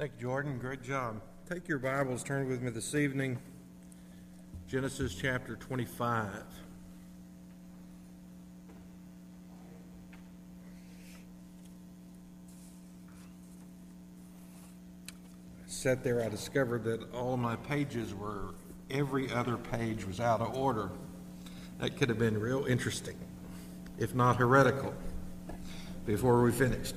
Thank you, Jordan. Great job. Take your Bibles, turn with me this evening. Genesis chapter 25. sat there, I discovered that all my pages were, every other page was out of order. That could have been real interesting, if not heretical, before we finished.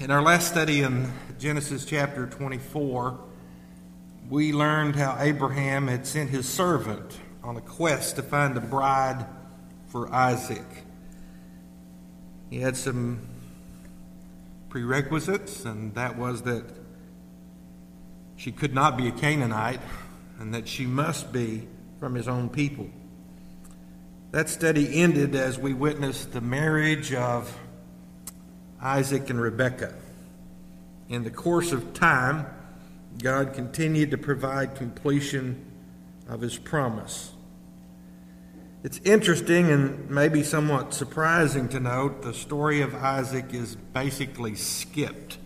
In our last study in Genesis chapter 24, we learned how Abraham had sent his servant on a quest to find a bride for Isaac. He had some prerequisites, and that was that she could not be a Canaanite and that she must be from his own people. That study ended as we witnessed the marriage of Isaac and Rebekah. In the course of time, God continued to provide completion of his promise. It's interesting and maybe somewhat surprising to note the story of Isaac is basically skipped.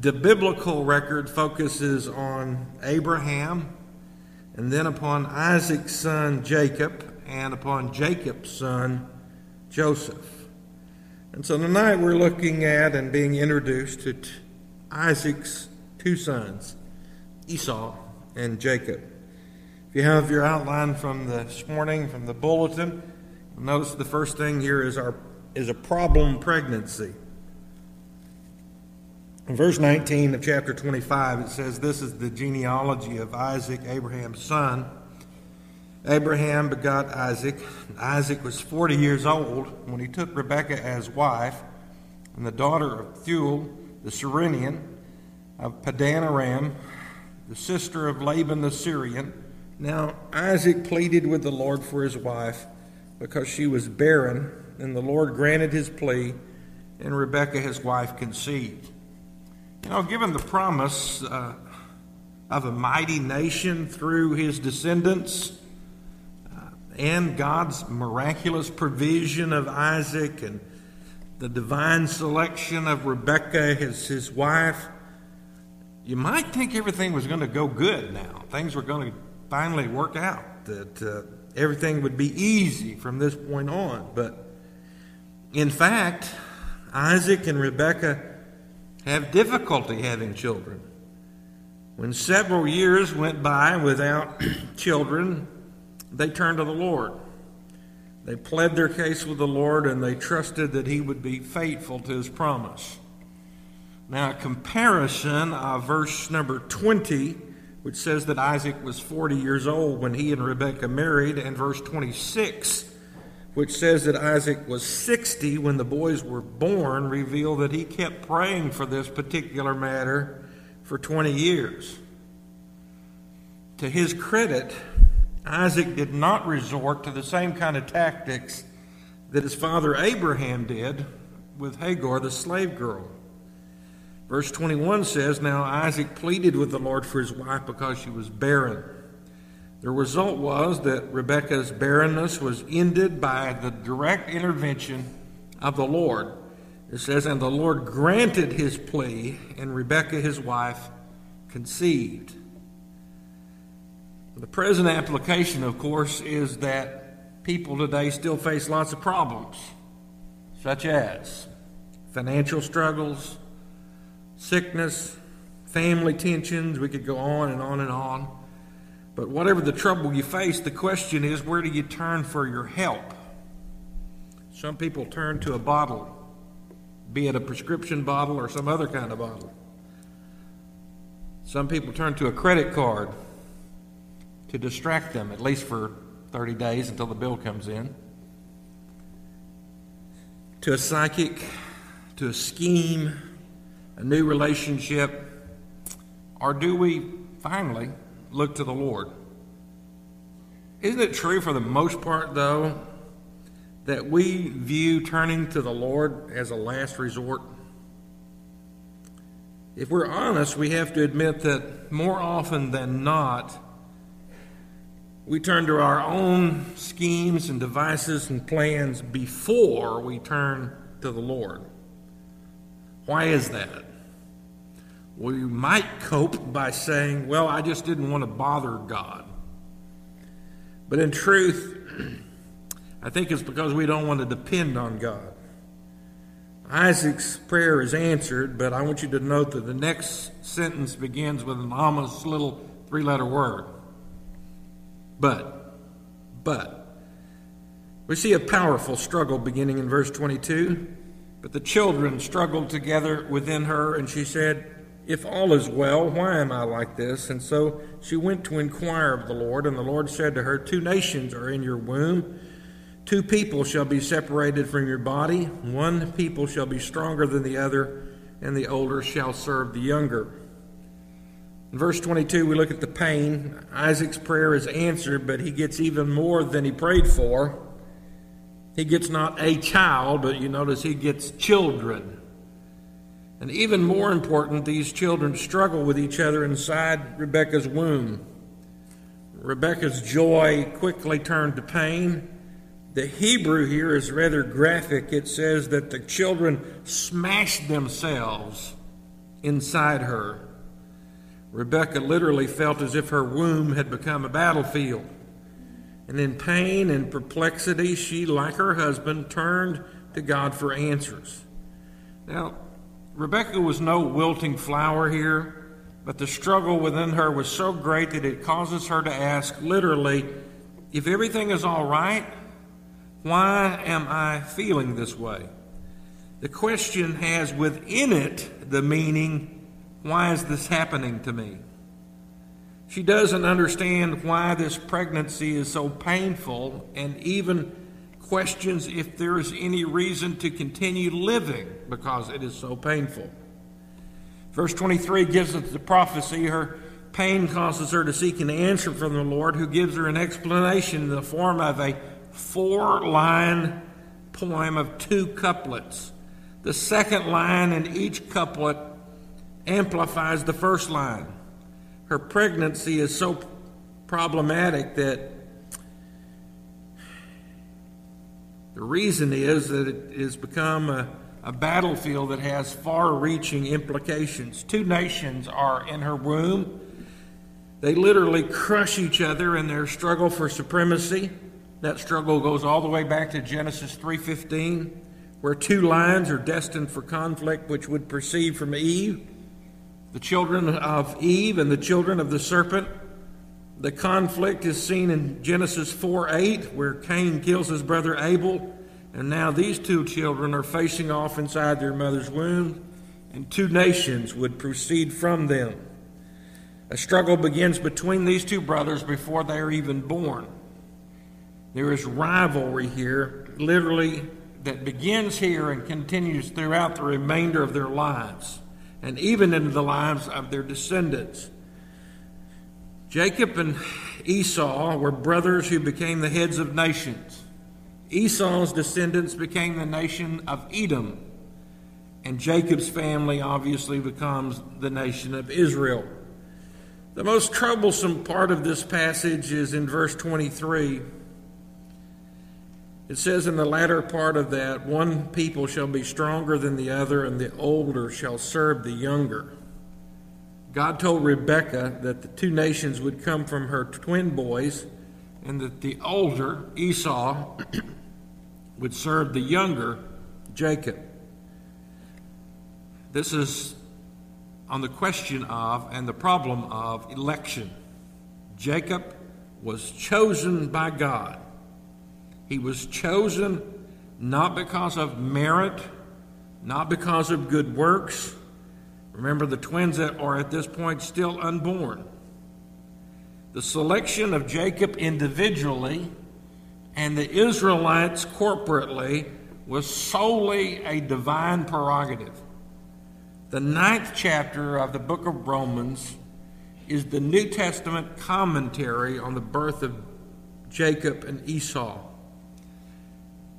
The biblical record focuses on Abraham and then upon Isaac's son Jacob and upon Jacob's son Joseph. And so tonight we're looking at and being introduced to Isaac's two sons, Esau and Jacob. If you have your outline from this morning, from the bulletin, notice the first thing here is, our, is a problem pregnancy. In verse 19 of chapter 25, it says, This is the genealogy of Isaac, Abraham's son. Abraham begot Isaac. Isaac was 40 years old when he took Rebekah as wife, and the daughter of Bethuel, the Syrian, of Padan Aram, the sister of Laban the Syrian. Now Isaac pleaded with the Lord for his wife because she was barren, and the Lord granted his plea, and Rebekah his wife conceived. Know, given the promise uh, of a mighty nation through his descendants, and God's miraculous provision of Isaac and the divine selection of Rebekah as his wife, you might think everything was going to go good now. Things were going to finally work out, that uh, everything would be easy from this point on. But in fact, Isaac and Rebekah have difficulty having children. When several years went by without children, they turned to the Lord. They pled their case with the Lord and they trusted that He would be faithful to His promise. Now, a comparison of verse number 20, which says that Isaac was 40 years old when he and Rebekah married, and verse 26, which says that Isaac was 60 when the boys were born, reveal that he kept praying for this particular matter for 20 years. To his credit, Isaac did not resort to the same kind of tactics that his father Abraham did with Hagar, the slave girl. Verse 21 says, Now Isaac pleaded with the Lord for his wife because she was barren. The result was that Rebekah's barrenness was ended by the direct intervention of the Lord. It says, And the Lord granted his plea, and Rebekah, his wife, conceived. The present application, of course, is that people today still face lots of problems, such as financial struggles, sickness, family tensions. We could go on and on and on. But whatever the trouble you face, the question is where do you turn for your help? Some people turn to a bottle, be it a prescription bottle or some other kind of bottle. Some people turn to a credit card to distract them, at least for 30 days until the bill comes in, to a psychic, to a scheme, a new relationship, or do we finally look to the Lord? Isn't it true for the most part, though, that we view turning to the Lord as a last resort? If we're honest, we have to admit that more often than not, we turn to our own schemes and devices and plans before we turn to the Lord. Why is that? we might cope by saying, well, I just didn't want to bother God. But in truth, I think it's because we don't want to depend on God. Isaac's prayer is answered, but I want you to note that the next sentence begins with an ominous little three letter word. But, but. We see a powerful struggle beginning in verse 22. But the children struggled together within her, and she said, If all is well, why am I like this? And so she went to inquire of the Lord, and the Lord said to her, Two nations are in your womb. Two people shall be separated from your body. One people shall be stronger than the other, and the older shall serve the younger. In verse 22, we look at the pain. Isaac's prayer is answered, but he gets even more than he prayed for. He gets not a child, but you notice he gets children. And even more important, these children struggle with each other inside Rebekah's womb. Rebekah's joy quickly turned to pain. The Hebrew here is rather graphic. It says that the children smashed themselves inside her. Rebekah literally felt as if her womb had become a battlefield. And in pain and perplexity, she, like her husband, turned to God for answers. Now, Rebekah was no wilting flower here, but the struggle within her was so great that it causes her to ask, literally, if everything is all right, why am I feeling this way? The question has within it the meaning, why is this happening to me? She doesn't understand why this pregnancy is so painful and even questions if there is any reason to continue living because it is so painful. Verse 23 gives us the prophecy. Her pain causes her to seek an answer from the Lord, who gives her an explanation in the form of a four line poem of two couplets. The second line in each couplet amplifies the first line her pregnancy is so problematic that the reason is that it has become a, a battlefield that has far reaching implications. Two nations are in her womb. They literally crush each other in their struggle for supremacy. That struggle goes all the way back to Genesis 3:15, where two lines are destined for conflict which would proceed from Eve the children of Eve and the children of the serpent. The conflict is seen in Genesis 4 8, where Cain kills his brother Abel. And now these two children are facing off inside their mother's womb, and two nations would proceed from them. A struggle begins between these two brothers before they are even born. There is rivalry here, literally, that begins here and continues throughout the remainder of their lives and even into the lives of their descendants. Jacob and Esau were brothers who became the heads of nations. Esau's descendants became the nation of Edom, and Jacob's family obviously becomes the nation of Israel. The most troublesome part of this passage is in verse 23 it says in the latter part of that, one people shall be stronger than the other, and the older shall serve the younger. God told Rebekah that the two nations would come from her twin boys, and that the older, Esau, would serve the younger, Jacob. This is on the question of and the problem of election. Jacob was chosen by God he was chosen not because of merit, not because of good works. Remember, the twins that are at this point still unborn. The selection of Jacob individually and the Israelites corporately was solely a divine prerogative. The ninth chapter of the book of Romans is the New Testament commentary on the birth of Jacob and Esau.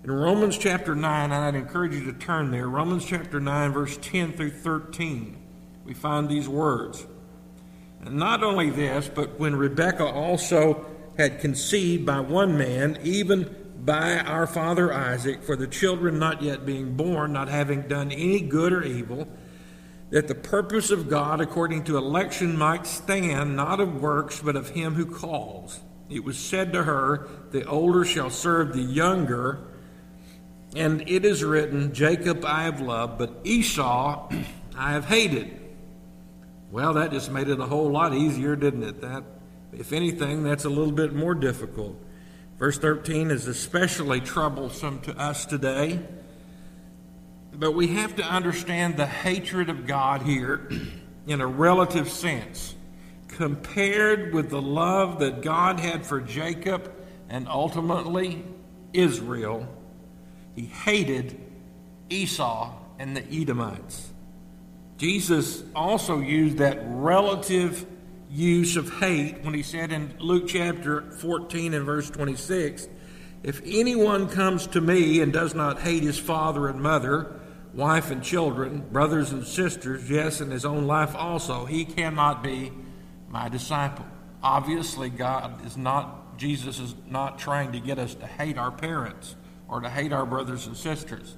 In Romans chapter 9, and I'd encourage you to turn there, Romans chapter 9, verse 10 through 13, we find these words. And not only this, but when Rebekah also had conceived by one man, even by our father Isaac, for the children not yet being born, not having done any good or evil, that the purpose of God according to election might stand, not of works, but of him who calls. It was said to her, The older shall serve the younger. And it is written, Jacob I have loved, but Esau I have hated. Well, that just made it a whole lot easier, didn't it? That, if anything, that's a little bit more difficult. Verse 13 is especially troublesome to us today but we have to understand the hatred of God here in a relative sense, compared with the love that God had for Jacob and ultimately Israel. He hated Esau and the Edomites. Jesus also used that relative use of hate when he said in Luke chapter 14 and verse 26 If anyone comes to me and does not hate his father and mother, wife and children, brothers and sisters, yes, and his own life also, he cannot be my disciple. Obviously, God is not, Jesus is not trying to get us to hate our parents or to hate our brothers and sisters.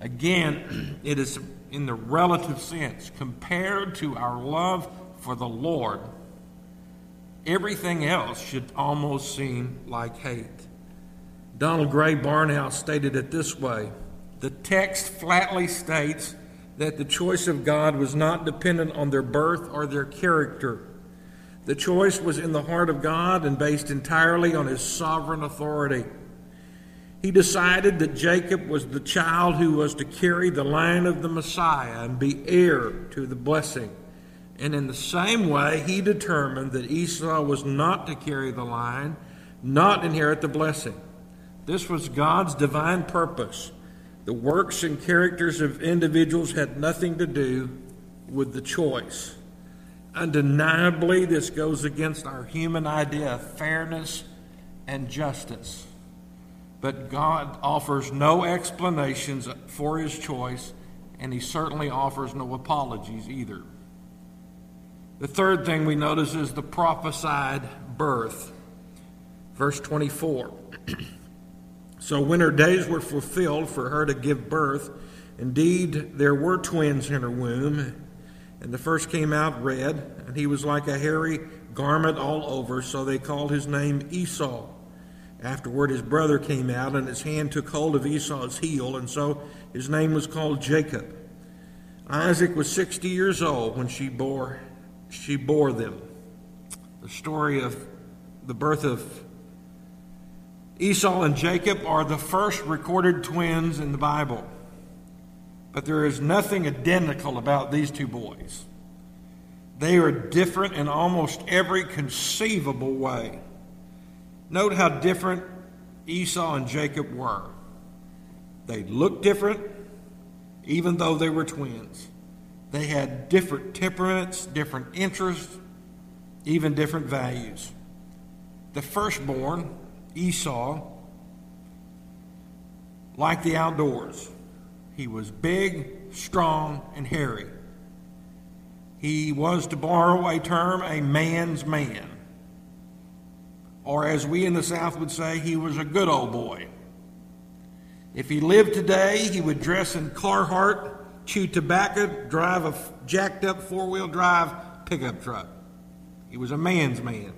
Again, it is in the relative sense, compared to our love for the Lord, everything else should almost seem like hate. Donald Grey Barnhouse stated it this way the text flatly states that the choice of God was not dependent on their birth or their character. The choice was in the heart of God and based entirely on his sovereign authority. He decided that Jacob was the child who was to carry the line of the Messiah and be heir to the blessing. And in the same way, he determined that Esau was not to carry the line, not inherit the blessing. This was God's divine purpose. The works and characters of individuals had nothing to do with the choice. Undeniably, this goes against our human idea of fairness and justice. But God offers no explanations for his choice, and he certainly offers no apologies either. The third thing we notice is the prophesied birth. Verse 24. So when her days were fulfilled for her to give birth, indeed there were twins in her womb. And the first came out red, and he was like a hairy garment all over, so they called his name Esau. Afterward, his brother came out, and his hand took hold of Esau's heel, and so his name was called Jacob. Isaac was 60 years old when she bore, she bore them. The story of the birth of Esau and Jacob are the first recorded twins in the Bible. But there is nothing identical about these two boys. They are different in almost every conceivable way. Note how different Esau and Jacob were. They looked different, even though they were twins. They had different temperaments, different interests, even different values. The firstborn, Esau liked the outdoors. He was big, strong, and hairy. He was, to borrow a term, a man's man. Or as we in the South would say, he was a good old boy. If he lived today, he would dress in Carhartt, chew tobacco, drive a jacked up four wheel drive pickup truck. He was a man's man.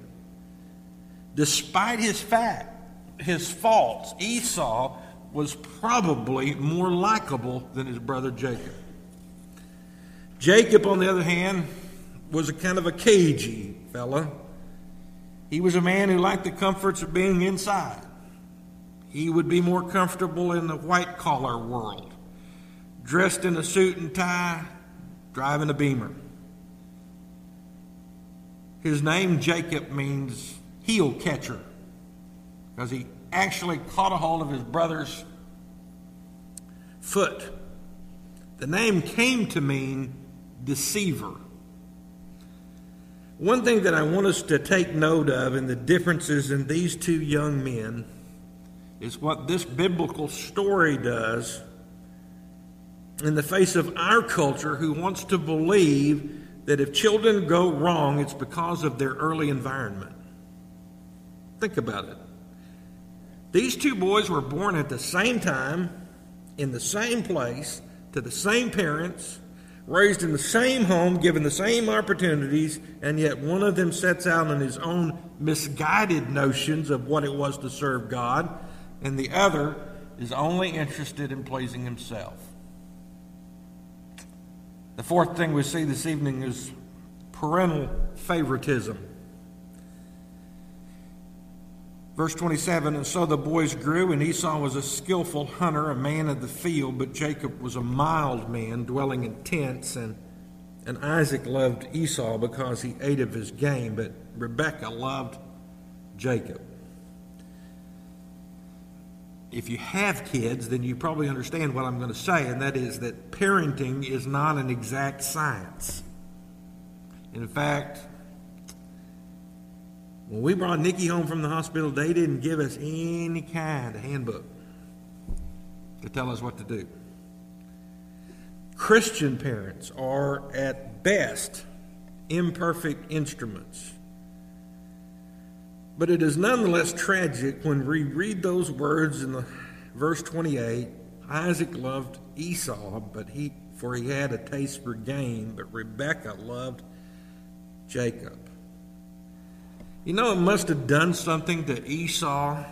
Despite his fact, his faults, Esau was probably more likable than his brother Jacob. Jacob, on the other hand, was a kind of a cagey fella. He was a man who liked the comforts of being inside. He would be more comfortable in the white collar world, dressed in a suit and tie, driving a beamer. His name, Jacob, means heel catcher because he actually caught a hold of his brother's foot. The name came to mean deceiver. One thing that I want us to take note of in the differences in these two young men is what this biblical story does in the face of our culture who wants to believe that if children go wrong, it's because of their early environment. Think about it. These two boys were born at the same time, in the same place, to the same parents, raised in the same home, given the same opportunities, and yet one of them sets out on his own misguided notions of what it was to serve God, and the other is only interested in pleasing himself. The fourth thing we see this evening is parental favoritism. Verse 27 And so the boys grew, and Esau was a skillful hunter, a man of the field, but Jacob was a mild man, dwelling in tents. And, and Isaac loved Esau because he ate of his game, but Rebekah loved Jacob. If you have kids, then you probably understand what I'm going to say, and that is that parenting is not an exact science. In fact, when we brought Nikki home from the hospital, they didn't give us any kind of handbook to tell us what to do. Christian parents are at best imperfect instruments. But it is nonetheless tragic when we read those words in the verse 28 Isaac loved Esau, but he for he had a taste for gain, but Rebekah loved Jacob. You know, it must have done something to Esau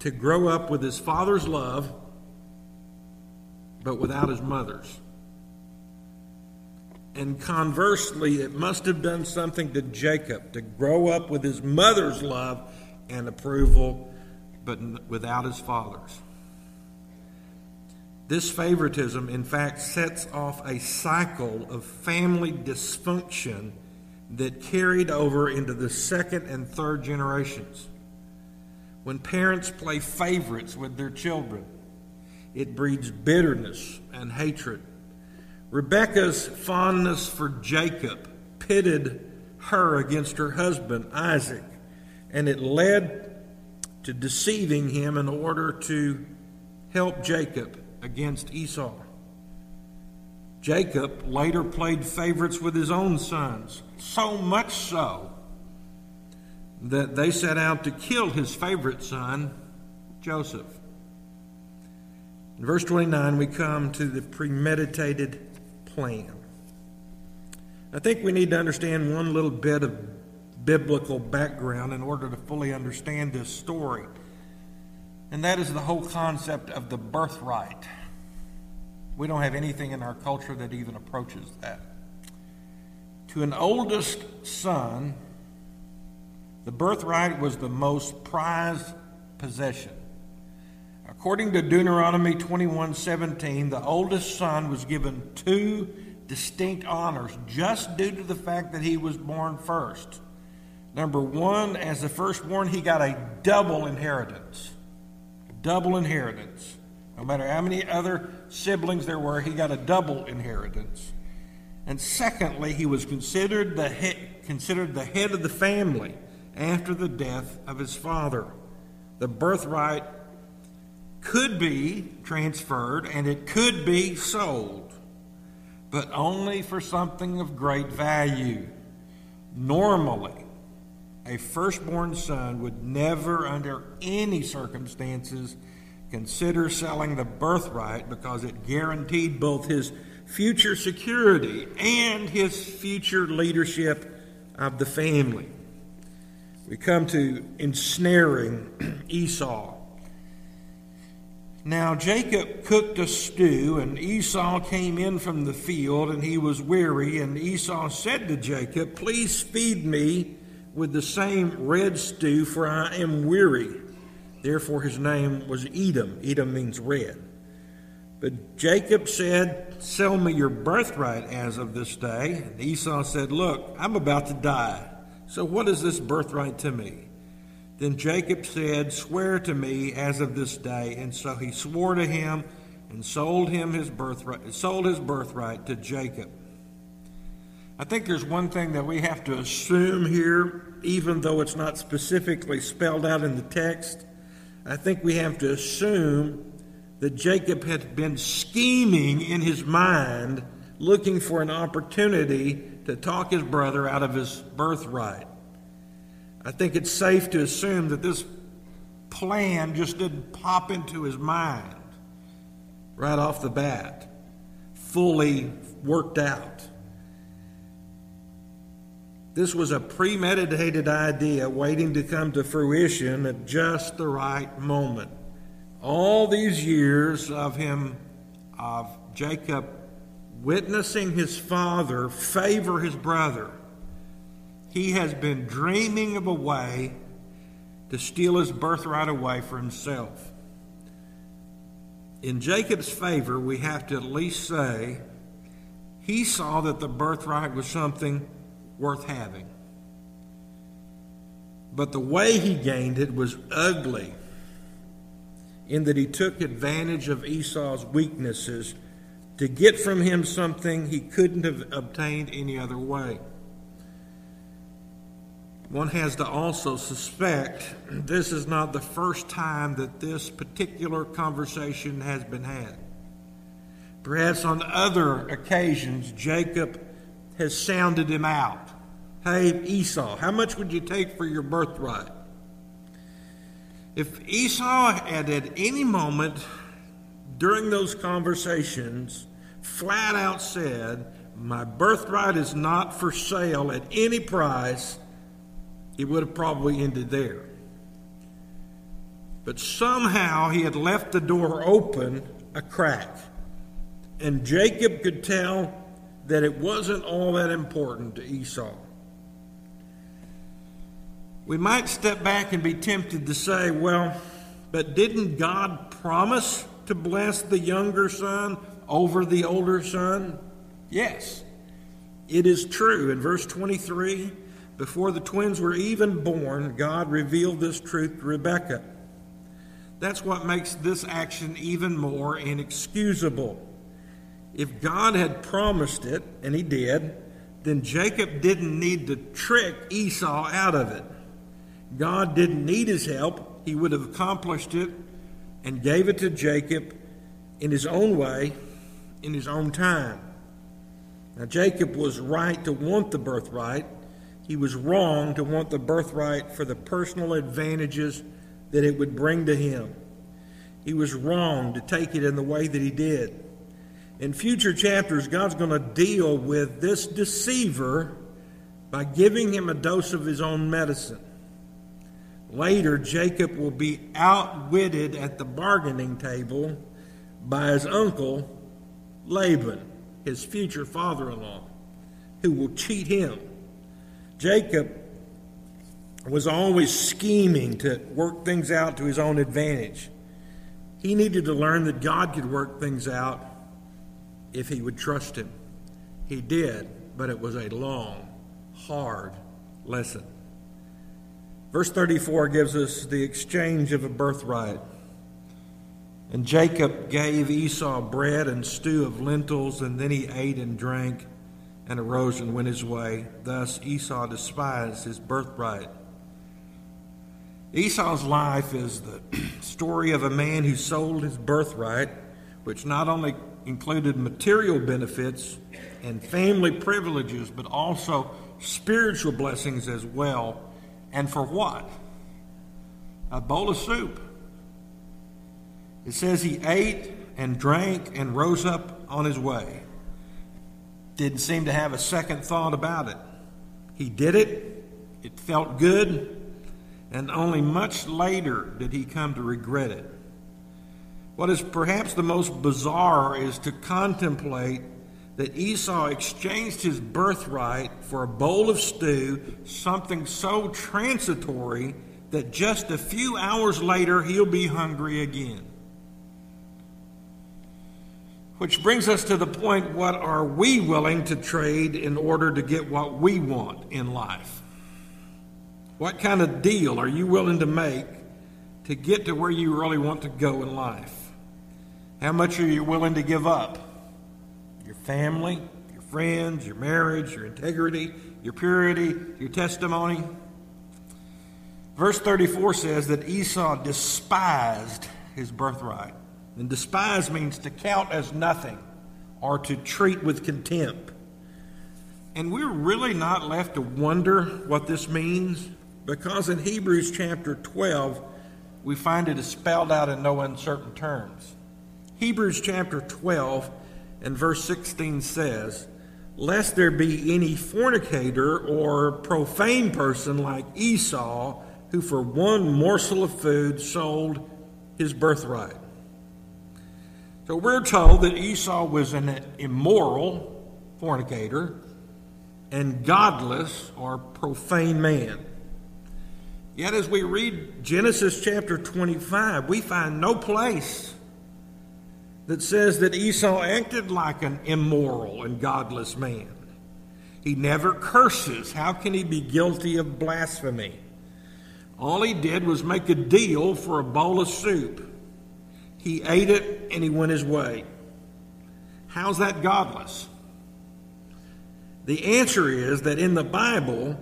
to grow up with his father's love, but without his mother's. And conversely, it must have done something to Jacob to grow up with his mother's love and approval, but without his father's. This favoritism, in fact, sets off a cycle of family dysfunction that carried over into the second and third generations. When parents play favorites with their children, it breeds bitterness and hatred. Rebekah's fondness for Jacob pitted her against her husband, Isaac, and it led to deceiving him in order to help Jacob against Esau. Jacob later played favorites with his own sons, so much so that they set out to kill his favorite son, Joseph. In verse 29, we come to the premeditated plan. I think we need to understand one little bit of biblical background in order to fully understand this story, and that is the whole concept of the birthright. We don't have anything in our culture that even approaches that. To an oldest son, the birthright was the most prized possession. According to Deuteronomy 21:17, the oldest son was given two distinct honors just due to the fact that he was born first. Number 1, as the firstborn, he got a double inheritance. Double inheritance. No matter how many other siblings there were, he got a double inheritance. And secondly, he was considered the head, considered the head of the family after the death of his father. The birthright could be transferred and it could be sold, but only for something of great value. Normally, a firstborn son would never, under any circumstances, consider selling the birthright because it guaranteed both his future security and his future leadership of the family. We come to ensnaring Esau. Now Jacob cooked a stew, and Esau came in from the field, and he was weary. And Esau said to Jacob, Please feed me with the same red stew, for I am weary. Therefore, his name was Edom. Edom means red. But Jacob said, Sell me your birthright as of this day. And Esau said, Look, I'm about to die. So what is this birthright to me? Then Jacob said, Swear to me as of this day. And so he swore to him and sold him his birthright, sold his birthright to Jacob. I think there's one thing that we have to assume here, even though it's not specifically spelled out in the text. I think we have to assume that Jacob had been scheming in his mind, looking for an opportunity to talk his brother out of his birthright. I think it's safe to assume that this plan just didn't pop into his mind right off the bat, fully worked out. This was a premeditated idea waiting to come to fruition at just the right moment. All these years of him, of Jacob witnessing his father favor his brother, he has been dreaming of a way to steal his birthright away for himself. In Jacob's favor, we have to at least say he saw that the birthright was something worth having. But the way he gained it was ugly, in that he took advantage of Esau's weaknesses to get from him something he couldn't have obtained any other way. One has to also suspect this is not the first time that this particular conversation has been had. Perhaps on other occasions, Jacob has sounded him out. Hey, Esau, how much would you take for your birthright? If Esau had at any moment during those conversations flat out said, My birthright is not for sale at any price, it would have probably ended there. But somehow he had left the door open a crack. And Jacob could tell that it wasn't all that important to Esau. We might step back and be tempted to say, well, but didn't God promise to bless the younger son over the older son? Yes, it is true. In verse 23, before the twins were even born, God revealed this truth to Rebekah. That's what makes this action even more inexcusable. If God had promised it, and he did, then Jacob didn't need to trick Esau out of it. God didn't need his help. He would have accomplished it and gave it to Jacob in his own way, in his own time. Now, Jacob was right to want the birthright. He was wrong to want the birthright for the personal advantages that it would bring to him. He was wrong to take it in the way that he did. In future chapters, God's going to deal with this deceiver by giving him a dose of his own medicine. Later, Jacob will be outwitted at the bargaining table by his uncle Laban, his future father in law, who will cheat him. Jacob was always scheming to work things out to his own advantage. He needed to learn that God could work things out if he would trust him. He did, but it was a long, hard lesson. Verse 34 gives us the exchange of a birthright. And Jacob gave Esau bread and stew of lentils, and then he ate and drank and arose and went his way. Thus Esau despised his birthright. Esau's life is the story of a man who sold his birthright, which not only included material benefits and family privileges, but also spiritual blessings as well. And for what? A bowl of soup. It says he ate and drank and rose up on his way. Didn't seem to have a second thought about it. He did it, it felt good, and only much later did he come to regret it. What is perhaps the most bizarre is to contemplate that Esau exchanged his birthright for a bowl of stew, something so transitory that just a few hours later he'll be hungry again. Which brings us to the point what are we willing to trade in order to get what we want in life? What kind of deal are you willing to make to get to where you really want to go in life? How much are you willing to give up? Your family, your friends, your marriage, your integrity, your purity, your testimony? Verse 34 says that Esau despised his birthright. And despise means to count as nothing or to treat with contempt. And we're really not left to wonder what this means because in Hebrews chapter 12, we find it is spelled out in no uncertain terms. Hebrews chapter 12 And verse 16 says, Lest there be any fornicator or profane person like Esau, who for one morsel of food sold his birthright. So we're told that Esau was an immoral fornicator and godless or profane man. Yet, as we read Genesis chapter 25, we find no place that says that Esau acted like an immoral and godless man. He never curses. How can he be guilty of blasphemy? All he did was make a deal for a bowl of soup. He ate it and he went his way. How's that godless? The answer is that in the Bible,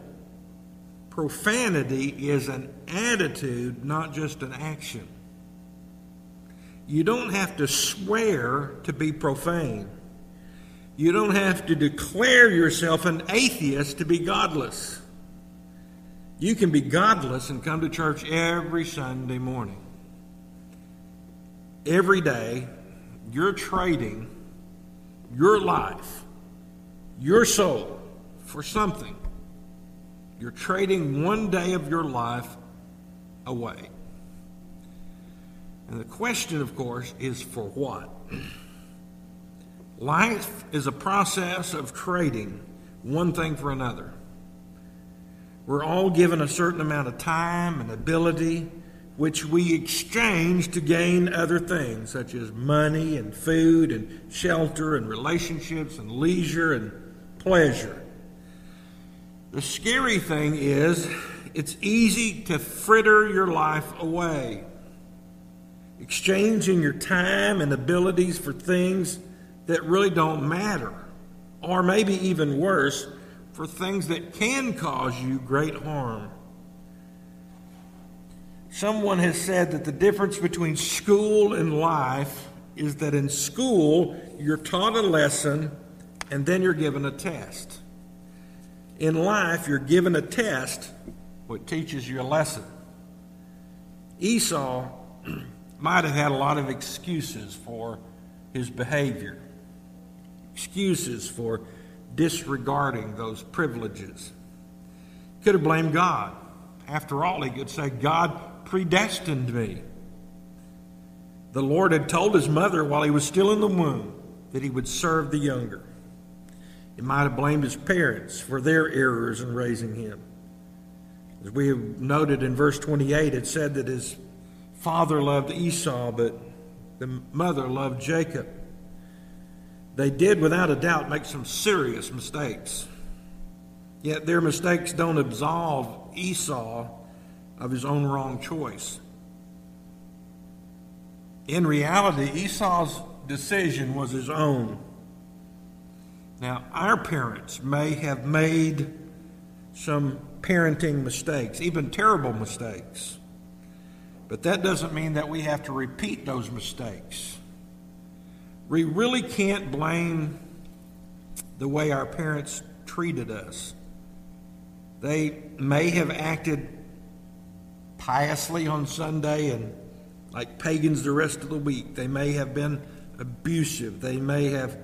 profanity is an attitude, not just an action. You don't have to swear to be profane. You don't have to declare yourself an atheist to be godless. You can be godless and come to church every Sunday morning. Every day, you're trading your life your soul for something. You're trading one day of your life away. And the question, of course, is for what? Life is a process of trading one thing for another. We're all given a certain amount of time and ability, which we exchange to gain other things, such as money and food and shelter and relationships and leisure and pleasure. The scary thing is, it's easy to fritter your life away, exchanging your time and abilities for things that really don't matter, or maybe even worse, for things that can cause you great harm. Someone has said that the difference between school and life is that in school you're taught a lesson and then you're given a test. In life, you're given a test which teaches you a lesson. Esau might have had a lot of excuses for his behavior, excuses for disregarding those privileges. Could have blamed God. After all, he could say, God predestined me. The Lord had told his mother while he was still in the womb that he would serve the younger. He might have blamed his parents for their errors in raising him. As we have noted in verse 28, it said that his father loved Esau, but the mother loved Jacob. They did, without a doubt, make some serious mistakes. Yet their mistakes don't absolve Esau of his own wrong choice. In reality, Esau's decision was his own. Now, our parents may have made some parenting mistakes, even terrible mistakes. But that doesn't mean that we have to repeat those mistakes. We really can't blame the way our parents treated us. They may have acted piously on Sunday and like pagans the rest of the week. They may have been abusive. They may have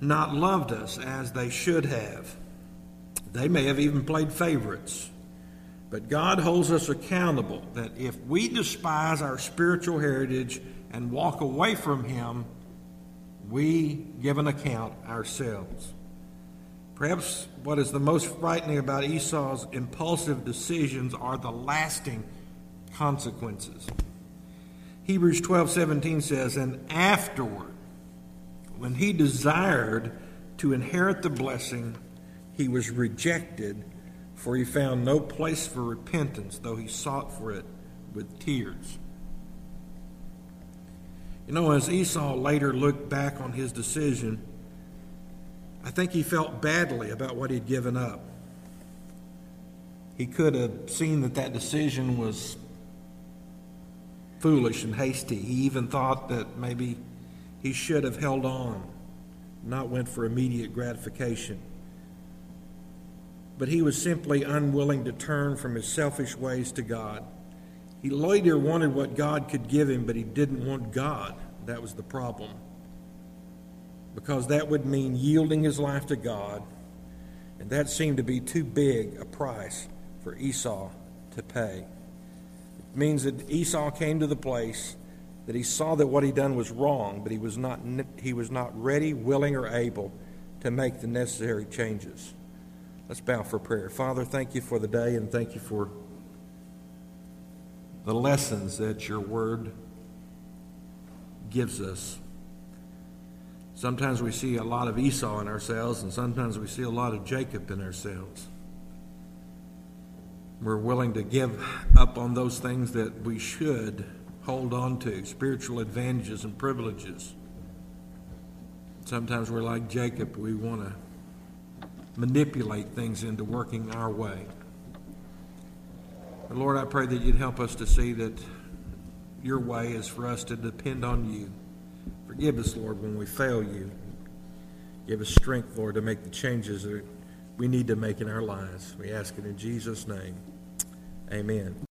not loved us as they should have. They may have even played favorites. But God holds us accountable that if we despise our spiritual heritage and walk away from Him, we give an account ourselves. Perhaps what is the most frightening about Esau's impulsive decisions are the lasting consequences. Hebrews 12 17 says, And afterward, when he desired to inherit the blessing, he was rejected, for he found no place for repentance, though he sought for it with tears. You know, as Esau later looked back on his decision, I think he felt badly about what he'd given up. He could have seen that that decision was foolish and hasty. He even thought that maybe he should have held on, not went for immediate gratification. But he was simply unwilling to turn from his selfish ways to God. He later wanted what God could give him, but he didn't want God. That was the problem. because that would mean yielding his life to God, and that seemed to be too big a price for Esau to pay. It means that Esau came to the place that he saw that what he'd done was wrong, but he was not he was not ready, willing, or able to make the necessary changes. Let's bow for prayer. Father, thank you for the day and thank you for the lessons that your word gives us. Sometimes we see a lot of Esau in ourselves, and sometimes we see a lot of Jacob in ourselves. We're willing to give up on those things that we should hold on to spiritual advantages and privileges. Sometimes we're like Jacob, we want to manipulate things into working our way. But Lord, I pray that you'd help us to see that your way is for us to depend on you. Forgive us, Lord, when we fail you. Give us strength, Lord, to make the changes that we need to make in our lives. We ask it in Jesus' name. Amen.